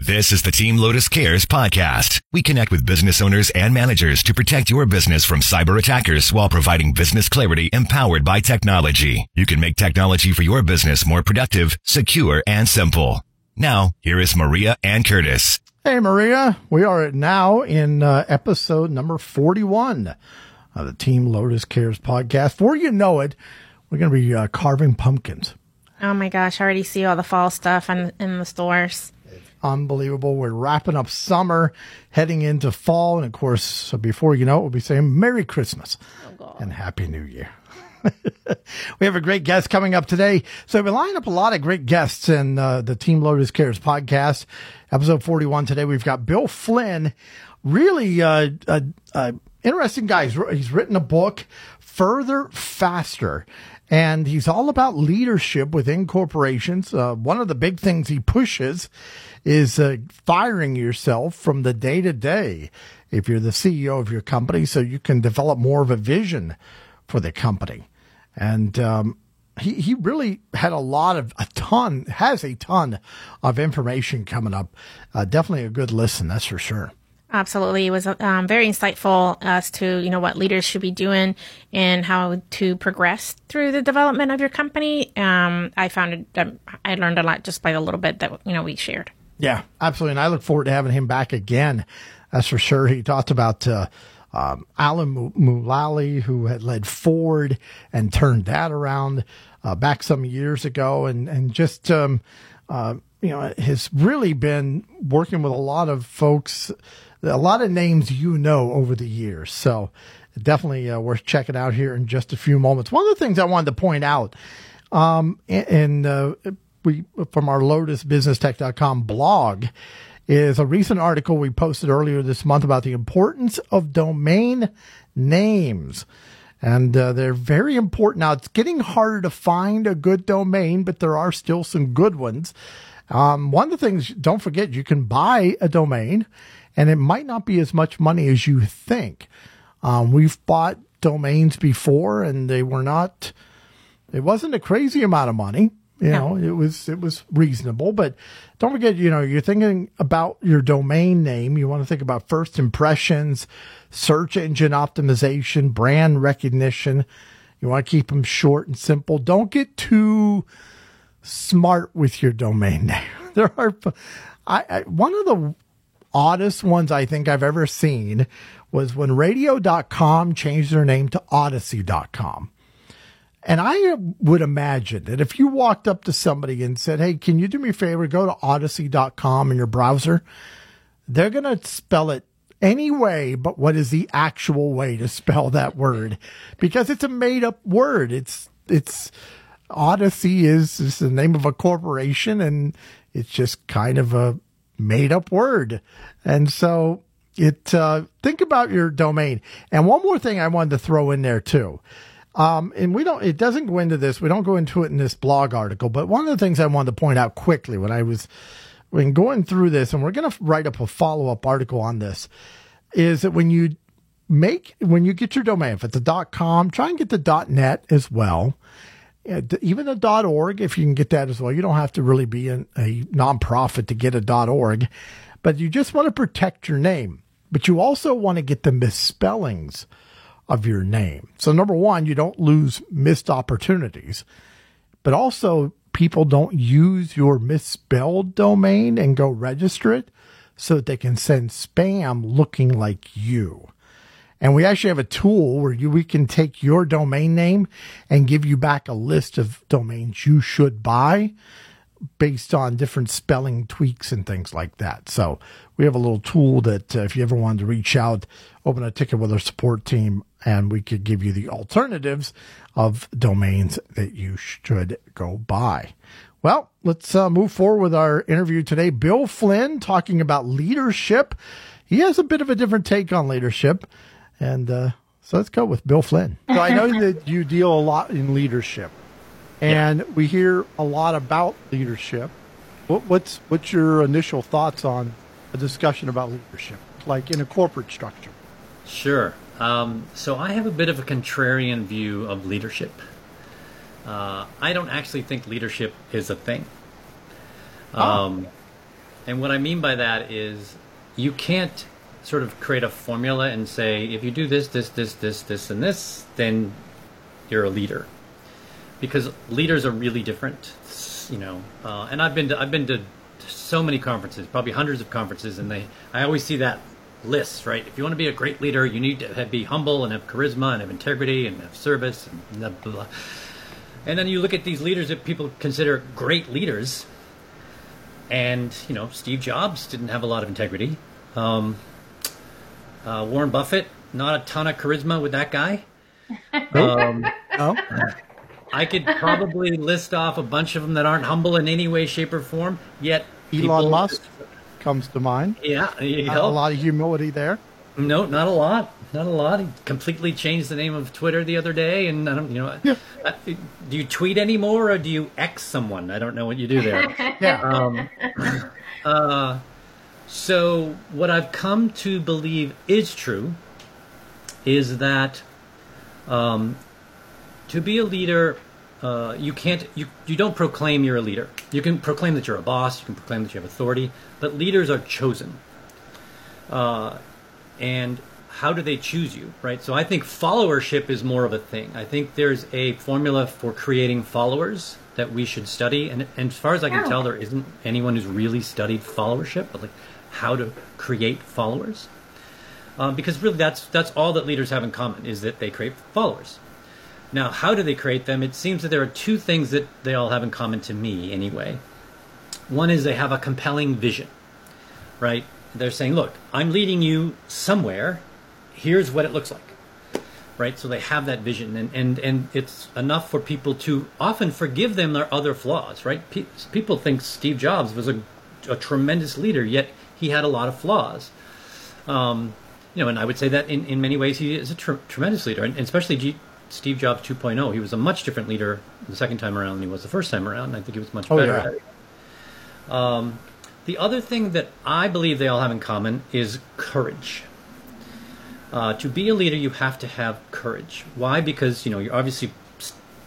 This is the Team Lotus Cares podcast. We connect with business owners and managers to protect your business from cyber attackers while providing business clarity empowered by technology. You can make technology for your business more productive, secure, and simple. Now, here is Maria and Curtis. Hey, Maria. We are now in uh, episode number 41 of the Team Lotus Cares podcast. Before you know it, we're going to be uh, carving pumpkins. Oh my gosh, I already see all the fall stuff in, in the stores. Unbelievable. We're wrapping up summer, heading into fall. And of course, so before you know it, we'll be saying Merry Christmas and Happy New Year. we have a great guest coming up today. So we lined up a lot of great guests in uh, the Team Lotus Cares podcast. Episode 41 today, we've got Bill Flynn. Really uh, uh, uh interesting guy. He's, he's written a book, Further Faster and he's all about leadership within corporations. Uh, one of the big things he pushes is uh, firing yourself from the day to day if you're the CEO of your company so you can develop more of a vision for the company. And um, he, he really had a lot of, a ton, has a ton of information coming up. Uh, definitely a good listen, that's for sure. Absolutely. It was um, very insightful as to, you know, what leaders should be doing and how to progress through the development of your company. Um, I found it, um, I learned a lot just by a little bit that, you know, we shared. Yeah, absolutely. And I look forward to having him back again. That's for sure. He talked about, uh, um, Alan Mulally, who had led Ford and turned that around uh, back some years ago, and and just um, uh, you know has really been working with a lot of folks a lot of names you know over the years. So definitely uh, worth checking out here in just a few moments. One of the things I wanted to point out, um, and uh, we from our lotusbusinesstech.com blog is a recent article we posted earlier this month about the importance of domain names. And uh, they're very important. Now, it's getting harder to find a good domain, but there are still some good ones. Um, one of the things, don't forget, you can buy a domain and it might not be as much money as you think. Um, we've bought domains before, and they were not. It wasn't a crazy amount of money. You know, it was it was reasonable, but don't forget, you know, you're thinking about your domain name. You want to think about first impressions, search engine optimization, brand recognition. You want to keep them short and simple. Don't get too smart with your domain name. There are, I, I one of the oddest ones I think I've ever seen was when radio.com changed their name to audacy.com. And I would imagine that if you walked up to somebody and said, Hey, can you do me a favor? Go to audacy.com in your browser. They're going to spell it any way but what is the actual way to spell that word because it's a made up word. It's, it's, Audacy is, is the name of a corporation and it's just kind of a made up word. And so it, uh, think about your domain. And one more thing I wanted to throw in there too. Um, and we don't, it doesn't go into this. We don't go into it in this blog article, but one of the things I wanted to point out quickly when I was, when going through this, and we're going to write up a follow up article on this, is that when you make, when you get your domain, if it's a dot .com, try and get the dot .net as well even a .org, if you can get that as well. You don't have to really be a nonprofit to get a dot .org, but you just want to protect your name. But you also want to get the misspellings of your name. So number one, you don't lose missed opportunities, but also people don't use your misspelled domain and go register it so that they can send spam looking like you. And we actually have a tool where you, we can take your domain name and give you back a list of domains you should buy based on different spelling tweaks and things like that. So we have a little tool that uh, if you ever wanted to reach out, open a ticket with our support team and we could give you the alternatives of domains that you should go buy. Well, let's uh, move forward with our interview today. Bill Flynn talking about leadership. He has a bit of a different take on leadership. And uh, so let's go with Bill Flynn. So I know that you deal a lot in leadership, and yeah. we hear a lot about leadership. What, what's what's your initial thoughts on a discussion about leadership, like in a corporate structure? Sure. Um, so I have a bit of a contrarian view of leadership. Uh, I don't actually think leadership is a thing. Oh. Um, and what I mean by that is you can't sort of create a formula and say if you do this, this, this, this, this, and this, then you're a leader. Because leaders are really different, you know. Uh, and I've been to, I've been to so many conferences, probably hundreds of conferences, and they I always see that list, right? If you want to be a great leader, you need to have, be humble and have charisma and have integrity and have service and blah, blah, blah. And then you look at these leaders that people consider great leaders, and you know Steve Jobs didn't have a lot of integrity. Um, uh, Warren Buffett, not a ton of charisma with that guy. Um, Oh, I could probably list off a bunch of them that aren't humble in any way, shape, or form. Yet Elon people- Musk comes to mind. Yeah, you go. a lot of humility there. No, not a lot. Not a lot. He completely changed the name of Twitter the other day, and I don't, you know, uh, do you tweet anymore or do you X someone? I don't know what you do there. Yeah. um, uh, so what I've come to believe is true is that um, to be a leader, uh, you can't you you don't proclaim you're a leader. You can proclaim that you're a boss. You can proclaim that you have authority, but leaders are chosen. Uh, and how do they choose you, right? So I think followership is more of a thing. I think there's a formula for creating followers that we should study, and, and as far as I can tell, there isn't anyone who's really studied followership, but like how to create followers. Um, because really, that's that's all that leaders have in common is that they create followers. Now, how do they create them? It seems that there are two things that they all have in common to me, anyway. One is they have a compelling vision, right? They're saying, look, I'm leading you somewhere. Here's what it looks like, right? So they have that vision, and, and, and it's enough for people to often forgive them their other flaws, right? Pe- people think Steve Jobs was a, a tremendous leader, yet he had a lot of flaws. Um, you know, and I would say that in, in many ways he is a tr- tremendous leader, and especially G- Steve Jobs 2.0. He was a much different leader the second time around than he was the first time around. and I think he was much Oh, better yeah. at it. Um, the other thing that I believe they all have in common is courage. Uh, to be a leader, you have to have courage. Why? Because you know you're obviously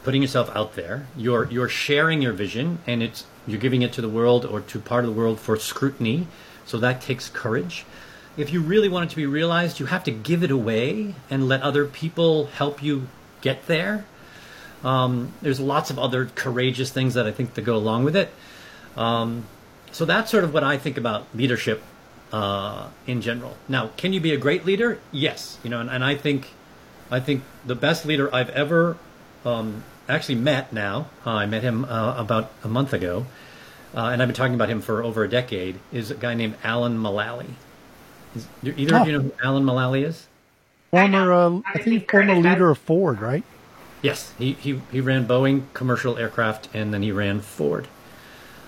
putting yourself out there. You're you're sharing your vision, and it's you're giving it to the world or to part of the world for scrutiny. So that takes courage. If you really want it to be realized, you have to give it away and let other people help you get there. Um, there's lots of other courageous things that I think that go along with it. Um, so that's sort of what I think about leadership uh, in general. Now, can you be a great leader? Yes, you know, and, and I think I think the best leader I've ever um, actually met. Now, uh, I met him uh, about a month ago, uh, and I've been talking about him for over a decade. Is a guy named Alan Mulally. Is, do either of Oh. you know who Alan Mulally is? Former, uh, I Obviously, think former leader of Ford, right? Yes, he, he, he ran Boeing commercial aircraft and then he ran Ford.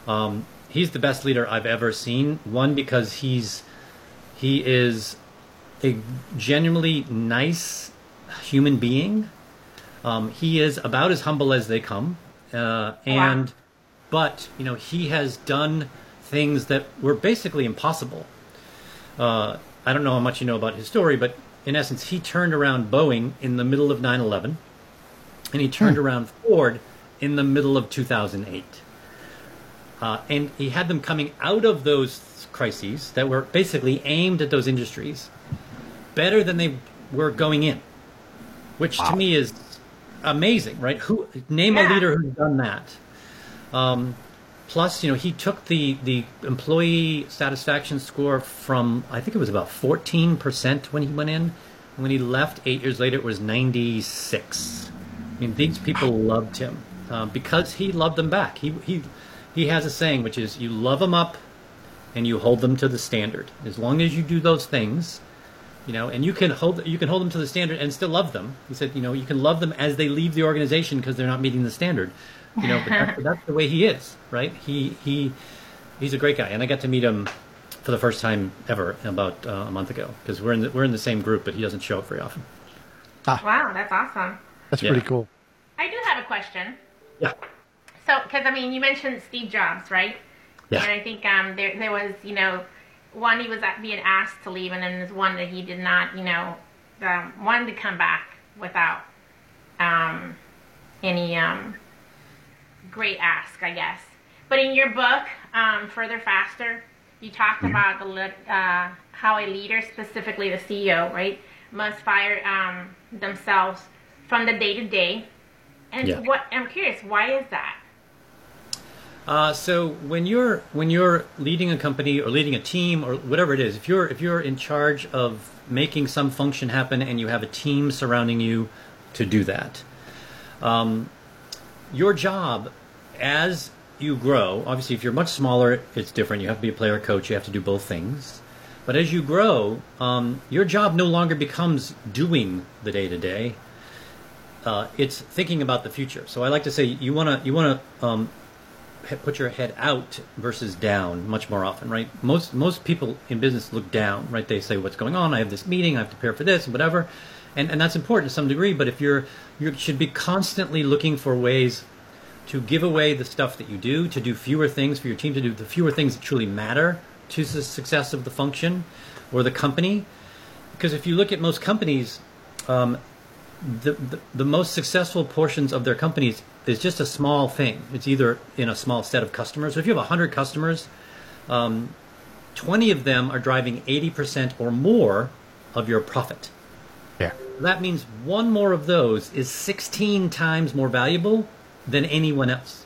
Um, he's the best leader I've ever seen. One because he's he is a genuinely nice human being. Um, he is about as humble as they come, uh, and but you know he has done things that were basically impossible. Uh, I don't know how much you know about his story, but in essence, he turned around Boeing in the middle of 9 11, and he turned around Ford in the middle of 2008. Uh, and he had them coming out of those crises that were basically aimed at those industries better than they were going in, which to me is amazing, right? Who name a leader who's done that? Um, plus, you know, he took the the employee satisfaction score from I think it was about fourteen percent when he went in. When he left eight years later, it was ninety six. I mean, these people loved him uh, because he loved them back. He he he has a saying which is, "You love them up, and you hold them to the standard. As long as you do those things." you know, and you can hold you can hold them to the standard and still love them. He said, you know, you can love them as they leave the organization because they're not meeting the standard. You know, but that's, that's the way he is, right? He he he's a great guy, and I got to meet him for the first time ever about uh, a month ago because we're in the, we're in the same group, but he doesn't show up very often. Wow, that's awesome. That's Yeah. pretty cool. I do have a question. Yeah, So, because I mean, you mentioned Steve Jobs, right? yeah, And I think um, there there was, you know, one he was being asked to leave, and then there's one that he did not, you know, um, wanted to come back without um, any um, great ask, I guess. But in your book, um, Further Faster, you talked about the uh, how a leader, specifically the CEO, right, must fire um, themselves from the day to day. And Yeah. what I'm curious, why is that? Uh, so when you're when you're leading a company or leading a team or whatever it is, if you're if you're in charge of making some function happen and you have a team surrounding you to do that, um, your job as you grow, obviously, if you're much smaller, it's different. You have to be a player coach. You have to do both things. But as you grow, um, your job no longer becomes doing the day to day. It's thinking about the future. So I like to say you want to you want to um, put your head out versus down much more often, right? Most most people in business look down, right? They say, "What's going on? I have this meeting. I have to prepare for this, whatever," and and that's important to some degree. But if you're you should be constantly looking for ways to give away the stuff that you do, to do fewer things for your team, to do the fewer things that truly matter to the success of the function or the company. Because if you look at most companies, um, the, the the most successful portions of their companies is just a small thing. It's either in a small set of customers. So if you have hundred customers, um, twenty of them are driving eighty percent or more of your profit. Yeah. That means one more of those is sixteen times more valuable than anyone else.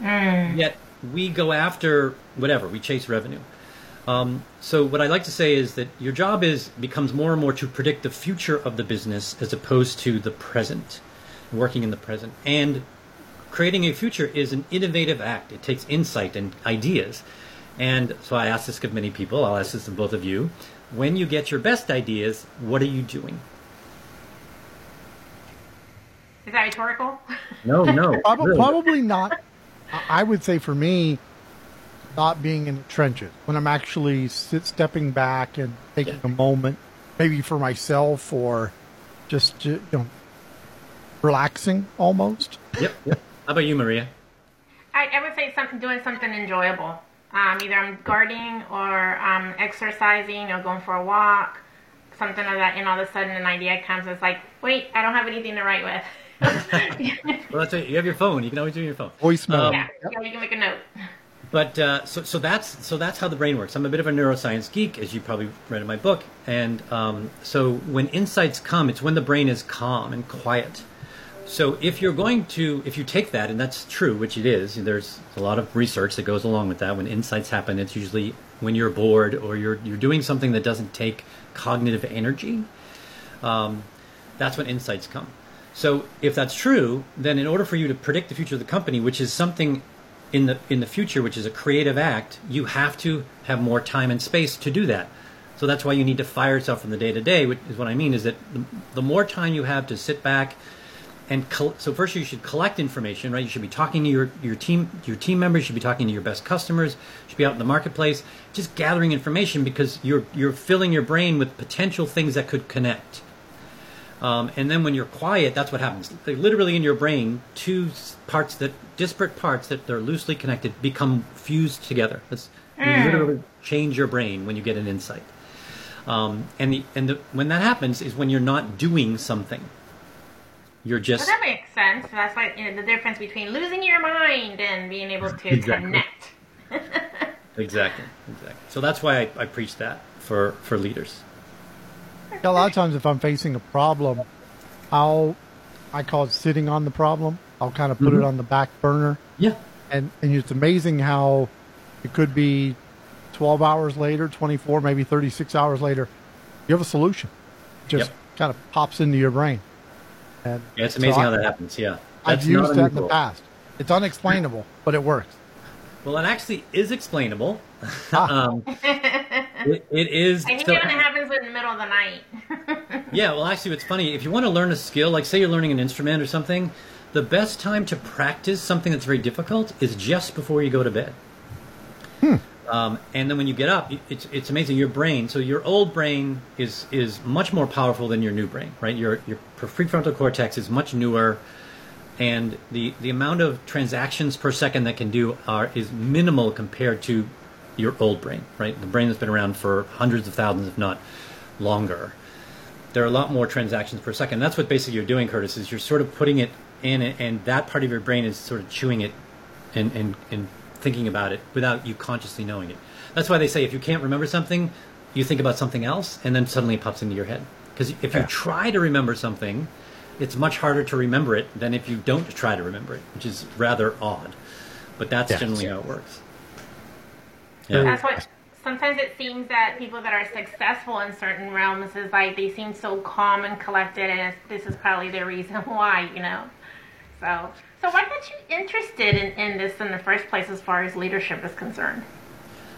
Yet we go after whatever we chase revenue. Um, so what I like to say is that your job is becomes more and more to predict the future of the business as opposed to the present, working in the present. And creating a future is an innovative act. It takes insight and ideas. And so I ask this of many people. I'll ask this of both of you. When you get your best ideas, what are you doing? Is that rhetorical? No, no. Probably, probably not. I- I would say for me, not being in the trenches when I'm actually sit, stepping back and taking Yeah. a moment, maybe for myself or just you know relaxing almost. Yep, yep. How about you, Maria? I, I would say something doing something enjoyable. Um, either I'm gardening or um, exercising or going for a walk, something like that. And all of a sudden, an idea comes. It's like, wait, I don't have anything to write with. Well, that's it. You have your phone. You can always do your phone. Voicemail. Um, yeah, yeah, you can make a note. But uh, so so that's so that's how the brain works. I'm a bit of a neuroscience geek, as you probably read in my book. And um, so when insights come, it's when the brain is calm and quiet. So if you're going to, if you take that, and that's true, which it is, there's a lot of research that goes along with that. When insights happen, it's usually when you're bored or you're you're doing something that doesn't take cognitive energy. Um, that's when insights come. So if that's true, then in order for you to predict the future of the company, which is something in the in the future, which is a creative act, you have to have more time and space to do that. So that's why you need to fire yourself from the day to day. Which is what I mean is that the, the more time you have to sit back and col- so first you should collect information, right? You should be talking to your your team your team members. You should be talking to your best customers. You should be out in the marketplace, just gathering information because you're you're filling your brain with potential things that could connect. Um, and then when you're quiet, that's what happens. Literally in your brain, two parts that disparate parts that they're loosely connected become fused together. That's, you literally change your brain when you get an insight. Um, and the, and the, when that happens is when you're not doing something. You're Well, just that makes sense. That's like you know, the difference between losing your mind and being able to Exactly. connect. exactly exactly. So that's why I, I preach that for for leaders. A lot of times, if I'm facing a problem, I'll I call it sitting on the problem. I'll kind of put it mm-hmm. on the back burner, Yeah. and and it's amazing how it could be 12 hours later, 24, maybe 36 hours later, you have a solution. Just Yep. kind of pops into your brain. And Yeah, it's so amazing I- how that happens. Yeah. I've used not that in the past. It's unexplainable, but it works. Well, it actually is explainable. Ah. um, it, it is. I hate so- it when it happens in the middle of the night. Yeah, well, actually, it's funny. If you want to learn a skill, like say you're learning an instrument or something, the best time to practice something that's very difficult is just before you go to bed. Um, and then when you get up, it's it's amazing. Your brain, so your old brain is is much more powerful than your new brain, right? Your your prefrontal cortex is much newer, and the the amount of transactions per second that can do are is minimal compared to your old brain, right? The brain that's been around for hundreds of thousands, if not longer there are a lot more transactions per second. That's what basically you're doing, Curtis, is you're sort of putting it in, and that part of your brain is sort of chewing it and, and, and thinking about it without you consciously knowing it. That's why they say if you can't remember something, you think about something else, and then suddenly it pops into your head. Because if you Yeah. try to remember something, it's much harder to remember it than if you don't try to remember it, which is rather odd. But that's Yes. generally how it works. That's what sometimes it seems that people that are successful in certain realms is like they seem so calm and collected, and this is probably the reason why, you know. So, so what got you interested in, in this in the first place, as far as leadership is concerned?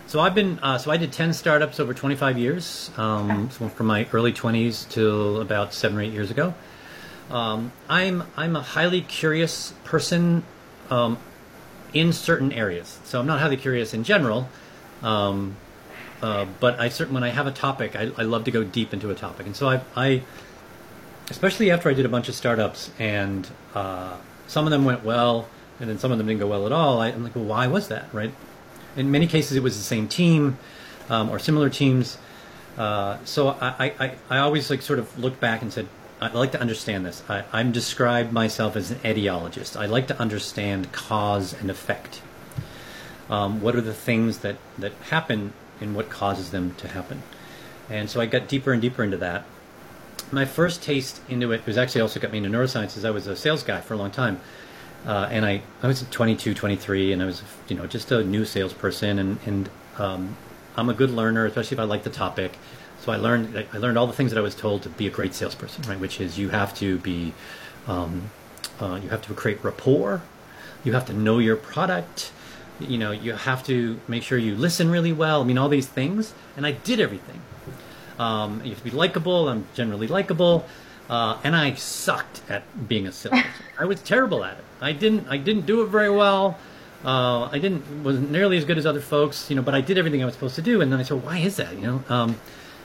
So I've been uh, so I did ten startups over 25 years, um, so from my early 20s till about seven or eight years ago. Um, I'm I'm a highly curious person um, in certain areas. So I'm not highly curious in general, um, uh, but I certain when I have a topic, I, I love to go deep into a topic, and so I, I especially after I did a bunch of startups and uh, some of them went well, and then some of them didn't go well at all. I, I'm like, well, why was that, right? In many cases, it was the same team um, or similar teams. Uh, so I, I, I always like sort of look back and said, I like to understand this. I, I'm described myself as an etiologist. I like to understand cause and effect. Um, what are the things that, that happen and what causes them to happen? And so I got deeper and deeper into that. My first taste into it was actually also got me into neuroscience. Is I was a sales guy for a long time, uh, and I, I was 22, 23, and I was you know just a new salesperson, and and um, I'm a good learner, especially if I like the topic. So I learned I learned all the things that I was told to be a great salesperson, right? Which is you have to be, um, uh, you have to create rapport, you have to know your product, you know, you have to make sure you listen really well. I mean, all these things, and I did everything. Um, you have to be likable. I'm generally likable, uh, and I sucked at being a salesperson. I was terrible at it. I didn't. I didn't do it very well. Uh, I didn't wasn't nearly as good as other folks, you know. But I did everything I was supposed to do, and then I said, "Why is that?" You know. Um,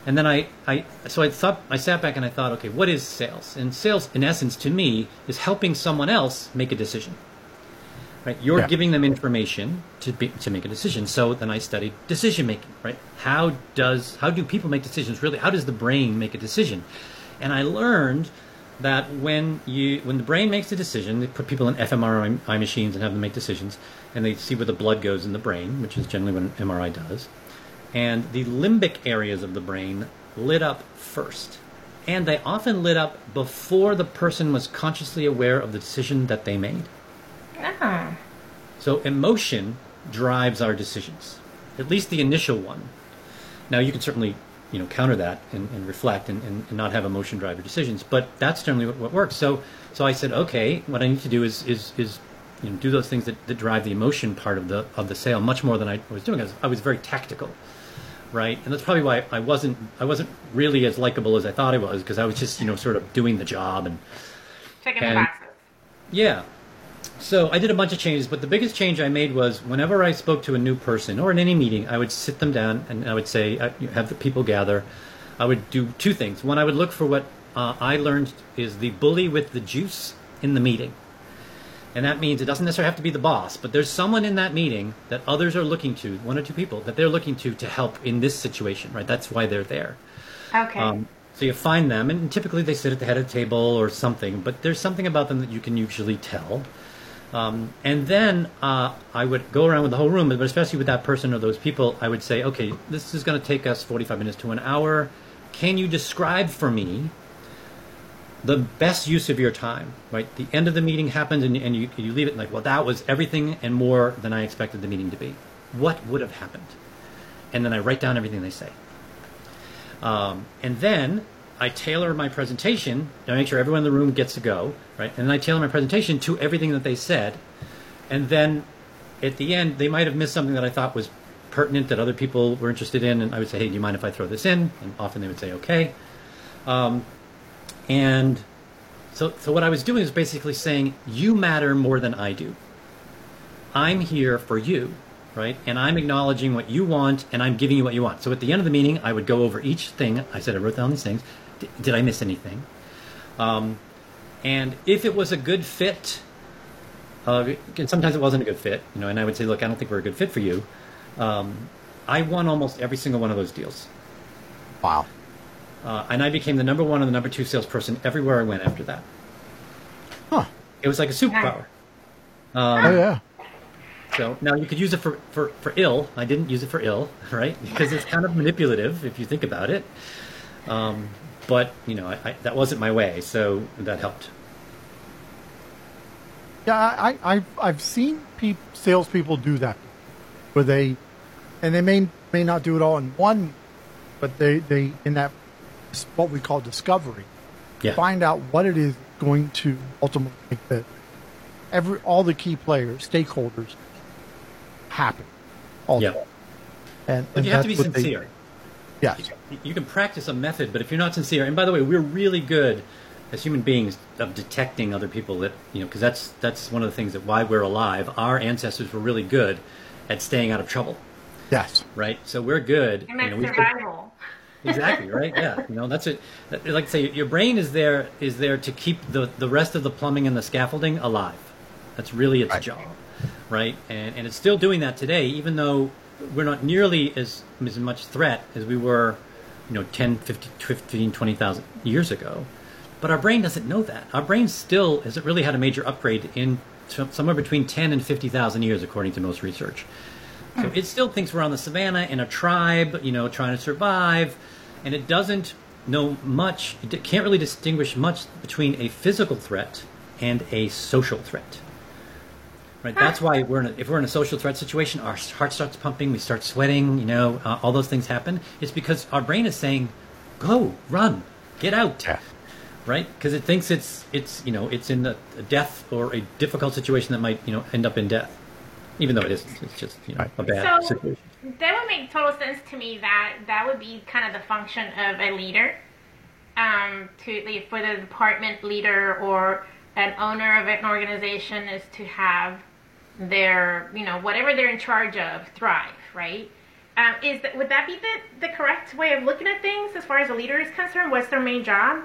and then I, I, so I thought, I sat back and I thought, okay, what is sales? And sales, in essence, to me, is helping someone else make a decision. Right? You're Yeah. giving them information to be, to make a decision. So then I studied decision making. Right? How does how do people make decisions? Really, how does the brain make a decision? And I learned that when you when the brain makes a decision, they put people in fMRI machines and have them make decisions, and they see where the blood goes in the brain, which is generally what an MRI does. And the limbic areas of the brain lit up first. And they often lit up before the person was consciously aware of the decision that they made. So emotion drives our decisions, at least the initial one. Now you can certainly, you know, counter that and, and reflect and, and, and not have emotion drive your decisions, but that's generally what, what works. So, so I said, okay, what I need to do is is, is you know, do those things that, that drive the emotion part of the of the sale much more than I was doing. I was, I was very tactical, right? And that's probably why I wasn't I wasn't really as likable as I thought I was because I was just you know sort of doing the job and checking the boxes. yeah. So I did a bunch of changes, but the biggest change I made was whenever I spoke to a new person or in any meeting, I would sit them down and I would say, uh, you have the people gather. I would do two things. One, I would look for what uh, I learned is the bully with the juice in the meeting. And that means it doesn't necessarily have to be the boss, but there's someone in that meeting that others are looking to, one or two people, that they're looking to to help in this situation, right? That's why they're there. Okay. Um, so you find them, and typically they sit at the head of the table or something, but there's something about them that you can usually tell. Um, and then uh, I would go around with the whole room, but especially with that person or those people, I would say, okay, this is going to take us 45 minutes to an hour. Can you describe for me the best use of your time? Right, the end of the meeting happens, and, and you, you leave it like, well, that was everything and more than I expected the meeting to be. What would have happened? And then I write down everything they say. Um, and then I tailor my presentation to make sure everyone in the room gets to go, right? And then I tailor my presentation to everything that they said. And then at the end, they might have missed something that I thought was pertinent that other people were interested in. And I would say, hey, do you mind if I throw this in? And often they would say, okay. Um, and so, so what I was doing is basically saying, you matter more than I do. I'm here for you, right? And I'm acknowledging what you want, and I'm giving you what you want. So at the end of the meeting, I would go over each thing. I said I wrote down these things. D- did I miss anything? Um, and if it was a good fit, uh, and sometimes it wasn't a good fit, you know, and I would say, look, I don't think we're a good fit for you. Um, I won almost every single one of those deals. Wow. Uh, and I became the number one and the number two salesperson everywhere I went after that. Huh. It was like a superpower. Oh yeah. So now you could use it for, for, for ill. I didn't use it for ill, right? Because it's kind of manipulative if you think about it. Um, but you know, I, I, that wasn't my way, so that helped. Yeah, I, I I've seen pe- salespeople do that, where they, and they may may not do it all in one, but they they in that what we call discovery, Yeah. find out what it is going to ultimately make the every all the key players stakeholders happy. All Yeah. and, But and you have to be sincere. Yes, You can practice a method, but if you're not sincere, and by the way, we're really good as human beings of detecting other people that you know, because that's that's one of the things that why we're alive. Our ancestors were really good at staying out of trouble, yes, right? So we're good. And you that's know, we could- survival. exactly right yeah you know that's it like I say your brain is there is there to keep the the rest of the plumbing and the scaffolding alive that's really its Right. job right and and it's still doing that today even though we're not nearly as as much threat as we were you know 10 15 15 20,000 years ago but our brain doesn't know that our brain still hasn't really had a major upgrade in somewhere between 10 and 50,000 years according to most research so hmm. it still thinks we're on the savannah in a tribe, you know, trying to survive, and it doesn't know much. It can't really distinguish much between a physical threat and a social threat. Right. That's why we're in a, if we're in a social threat situation, our heart starts pumping, we start sweating, you know, uh, all those things happen. It's because our brain is saying, "Go, run, get out." Yeah. Right? Because it thinks it's it's you know it's in a, a death or a difficult situation that might you know end up in death, even though it isn't. It's just you know Right. a bad So- situation. That would make total sense to me. That that would be kind of the function of a leader, um, to like, for the department leader or an owner of an organization is to have their you know whatever they're in charge of thrive, right? Um, is that would that be the the correct way of looking at things as far as a leader is concerned? What's their main job?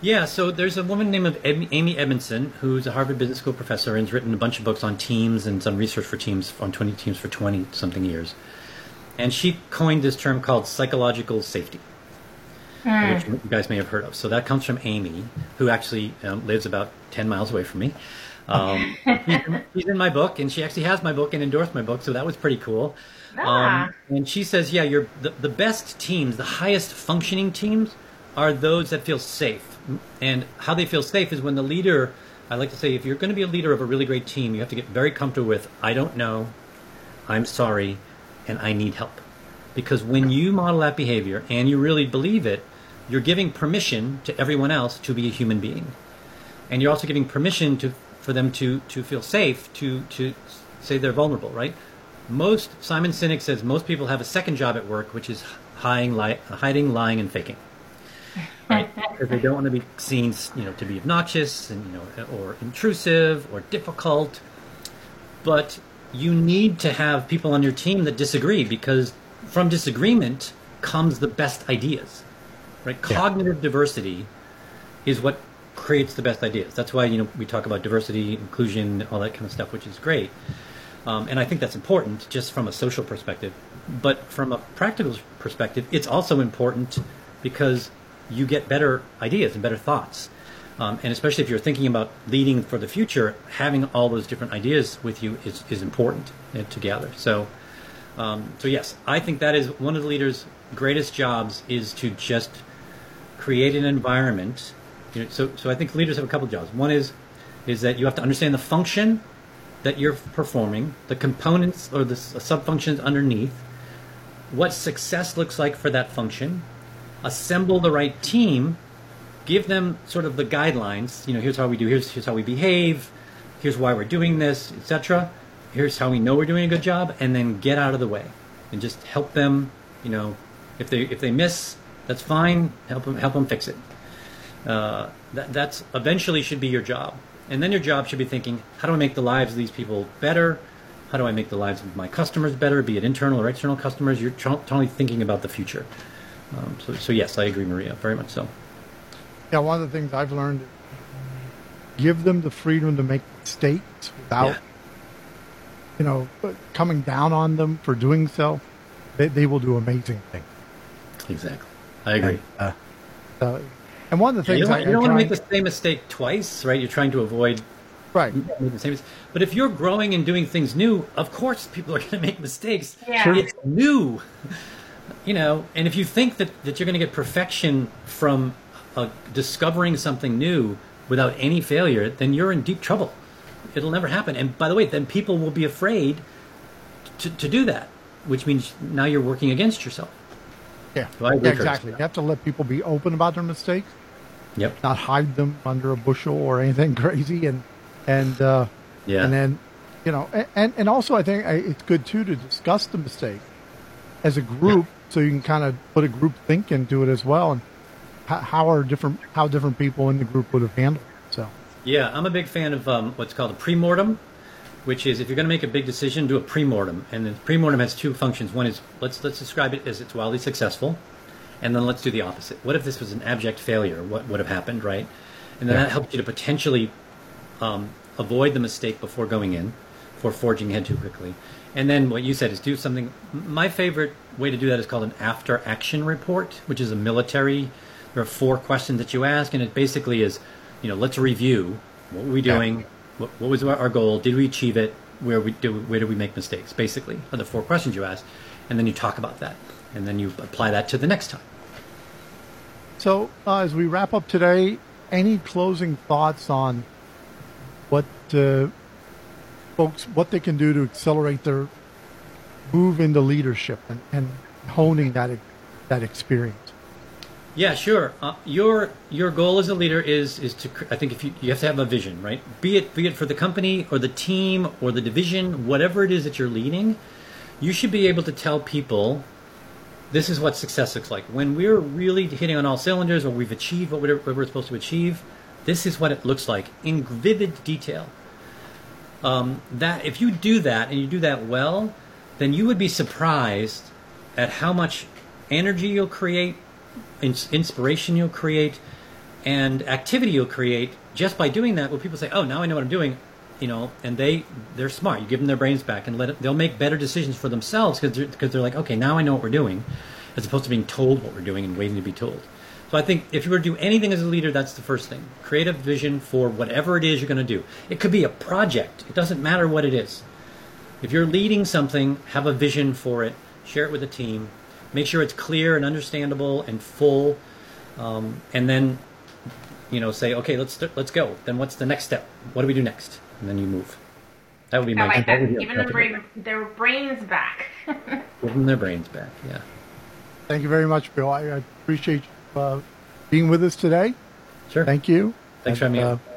Yeah, so there's a woman named Amy Edmondson who's a Harvard Business School professor and has written a bunch of books on teams and some research for teams on 20 teams for 20 something years. And she coined this term called psychological safety, which you guys may have heard of. So that comes from Amy, who actually um, lives about 10 miles away from me. Um, she's, in, my book, and she actually has my book and endorsed my book, so that was pretty cool. Ah. Um, and she says, yeah, you're, the, the best teams, the highest functioning teams, are those that feel safe. And how they feel safe is when the leader, I like to say, if you're going to be a leader of a really great team, you have to get very comfortable with, I don't know, I'm sorry, and I need help. Because when you model that behavior and you really believe it, you're giving permission to everyone else to be a human being. And you're also giving permission to for them to, to feel safe to, to say they're vulnerable, right? Most Simon Sinek says most people have a second job at work, which is hiding, li- hiding, lying, and faking. Right? because they don't want to be seen, you know, to be obnoxious and you know, or intrusive or difficult. But you need to have people on your team that disagree because from disagreement comes the best ideas. Right? Cognitive diversity is what creates the best ideas. That's why you know we talk about diversity, inclusion, all that kind of stuff, which is great. Um, and I think that's important just from a social perspective. But from a practical perspective, it's also important because you get better ideas and better thoughts. Um, and especially if you're thinking about leading for the future, having all those different ideas with you is, is important uh, to gather. So, um, so yes, I think that is one of the leaders' greatest jobs is to just create an environment. You know, so, so I think leaders have a couple jobs. One is is that you have to understand the function that you're performing, the components or the uh, subfunctions underneath, what success looks like for that function, assemble the right team, give them sort of the guidelines. You know, here's how we do. Here's here's how we behave. Here's why we're doing this, etc. Here's how we know we're doing a good job, and then get out of the way and just help them. You know, if they if they miss, that's fine. Help them help them fix it. Uh, that that's eventually should be your job, and then your job should be thinking, how do I make the lives of these people better? How do I make the lives of my customers better, be it internal or external customers? You're totally thinking about the future. Um, so, so yes, I agree, Maria, very much so. Yeah, one of the things I've learned give them the freedom to make mistakes without, Yeah. you know, coming down on them for doing so. They, they will do amazing things. Exactly, I agree. So, and one of the things don't, I, you don't want to make the same mistake twice, right? You're trying to avoid Right. the same mis- But if you're growing and doing things new, of course people are going to make mistakes. Yeah. It's new, you know. And if you think that, that you're going to get perfection from uh, discovering something new without any failure, then you're in deep trouble. It'll never happen. And by the way, then people will be afraid to, to do that, which means now you're working against yourself. Yeah. Yeah, exactly. You have to let people be open about their mistakes, Yep. not hide them under a bushel or anything crazy, and and uh, Yeah. and then you know, and and also I think it's good too to discuss the mistake as a group, so you can kind of put a group think into it as well, and how, how are different how different people in the group would have handled it. So Yeah, I'm a big fan of um, what's called a premortem, which is if you're going to make a big decision, do a premortem. And the premortem has two functions. One is let's let's describe it as it's wildly successful, and then let's do the opposite. What if this was an abject failure? What would have happened, right? And then that helps you to potentially um, avoid the mistake before going in, before forging ahead too quickly. And then what you said is do something. My favorite way to do that is called an after action report, which is a military. There are four questions that you ask, and it basically is, you know, let's review what were we doing, what, what was our goal, did we achieve it, where we do, where did we make mistakes, basically, are the four questions you ask, and then you talk about that, and then you apply that to the next time. so uh, as we wrap up today, any closing thoughts on what uh, folks what they can do to accelerate their move into leadership and, and honing that that experience? Yeah, sure. Uh, your your goal as a leader is is to. I think if you you have to have a vision, right? Be it be it for the company or the team or the division, whatever it is that you're leading, you should be able to tell people, this is what success looks like. When we're really hitting on all cylinders, or we've achieved what we're, what we're supposed to achieve, this is what it looks like in vivid detail. Um, that if you do that and you do that well, then you would be surprised at how much energy you'll create, inspiration you'll create, and activity you'll create just by doing that. Where people say, "Oh, now I know what I'm doing," you know, and they they're smart. You give them their brains back and let it, they'll make better decisions for themselves because they're, because they're like, "Okay, now I know what we're doing," as opposed to being told what we're doing and waiting to be told. So I think if you were to do anything as a leader, that's the first thing. Create a vision for whatever it is you're going to do. It could be a project. It doesn't matter what it is. If you're leading something, have a vision for it. Share it with the team. Make sure it's clear and understandable and full. Um, and then, you know, say, okay, let's let's go. Then what's the next step? What do we do next? And then you move. That would be I my like that. would be a Giving them brain, their brains back. Give them their brains back. Yeah. Thank you very much, Bill. I, I appreciate you uh, being with us today. Sure. Thank you. Thanks for And, having me uh,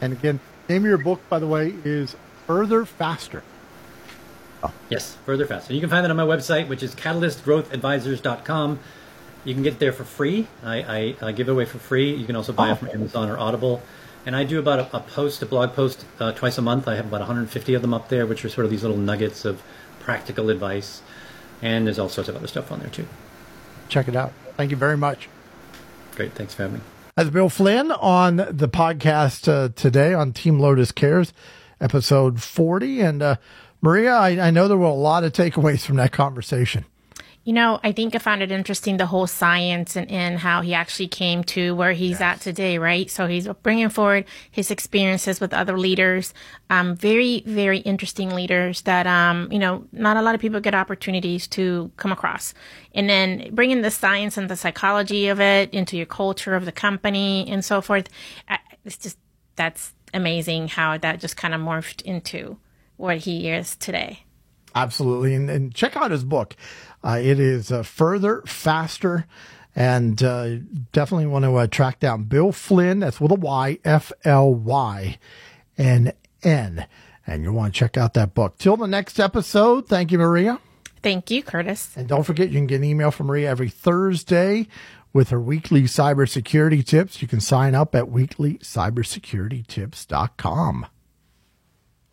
and again, name of your book, by the way, is Further Faster. Yes, further fast, faster. You can find that on my website, which is catalystgrowthadvisors.com. You can get there for free. I, I, I give it away for free. You can also buy Oh. it from Amazon or Audible. And I do about a, a post, a blog post, uh, twice a month. I have about 150 of them up there, which are sort of these little nuggets of practical advice. And there's all sorts of other stuff on there too. Check it out. Thank you very much. Great. Thanks for having me. That's Bill Flynn on the podcast uh, today on Team Lotus Cares, episode 40. And uh, Maria, I, I know there were a lot of takeaways from that conversation. You know, I think I found it interesting the whole science and, and how he actually came to where he's at today, right? So he's bringing forward his experiences with other leaders, um, very, very interesting leaders that, um, you know, not a lot of people get opportunities to come across. And then bringing the science and the psychology of it into your culture of the company and so forth. It's just, that's amazing how that just kind of morphed into what he is today. Absolutely. And, and check out his book. Uh, it is uh, Further, Faster, and uh, definitely want to uh, track down Bill Flynn. That's with a Y, F L Y N N. And you'll want to check out that book. Till the next episode, thank you, Maria. Thank you, Curtis. And don't forget, you can get an email from Maria every Thursday with her weekly cybersecurity tips. You can sign up at weeklycybersecuritytips.com.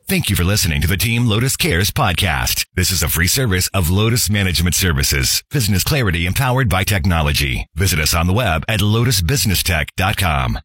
Thank you for listening to the Team Lotus Cares podcast. This is a free service of Lotus Management Services, business clarity empowered by technology. Visit us on the web at lotusbusinesstech.com.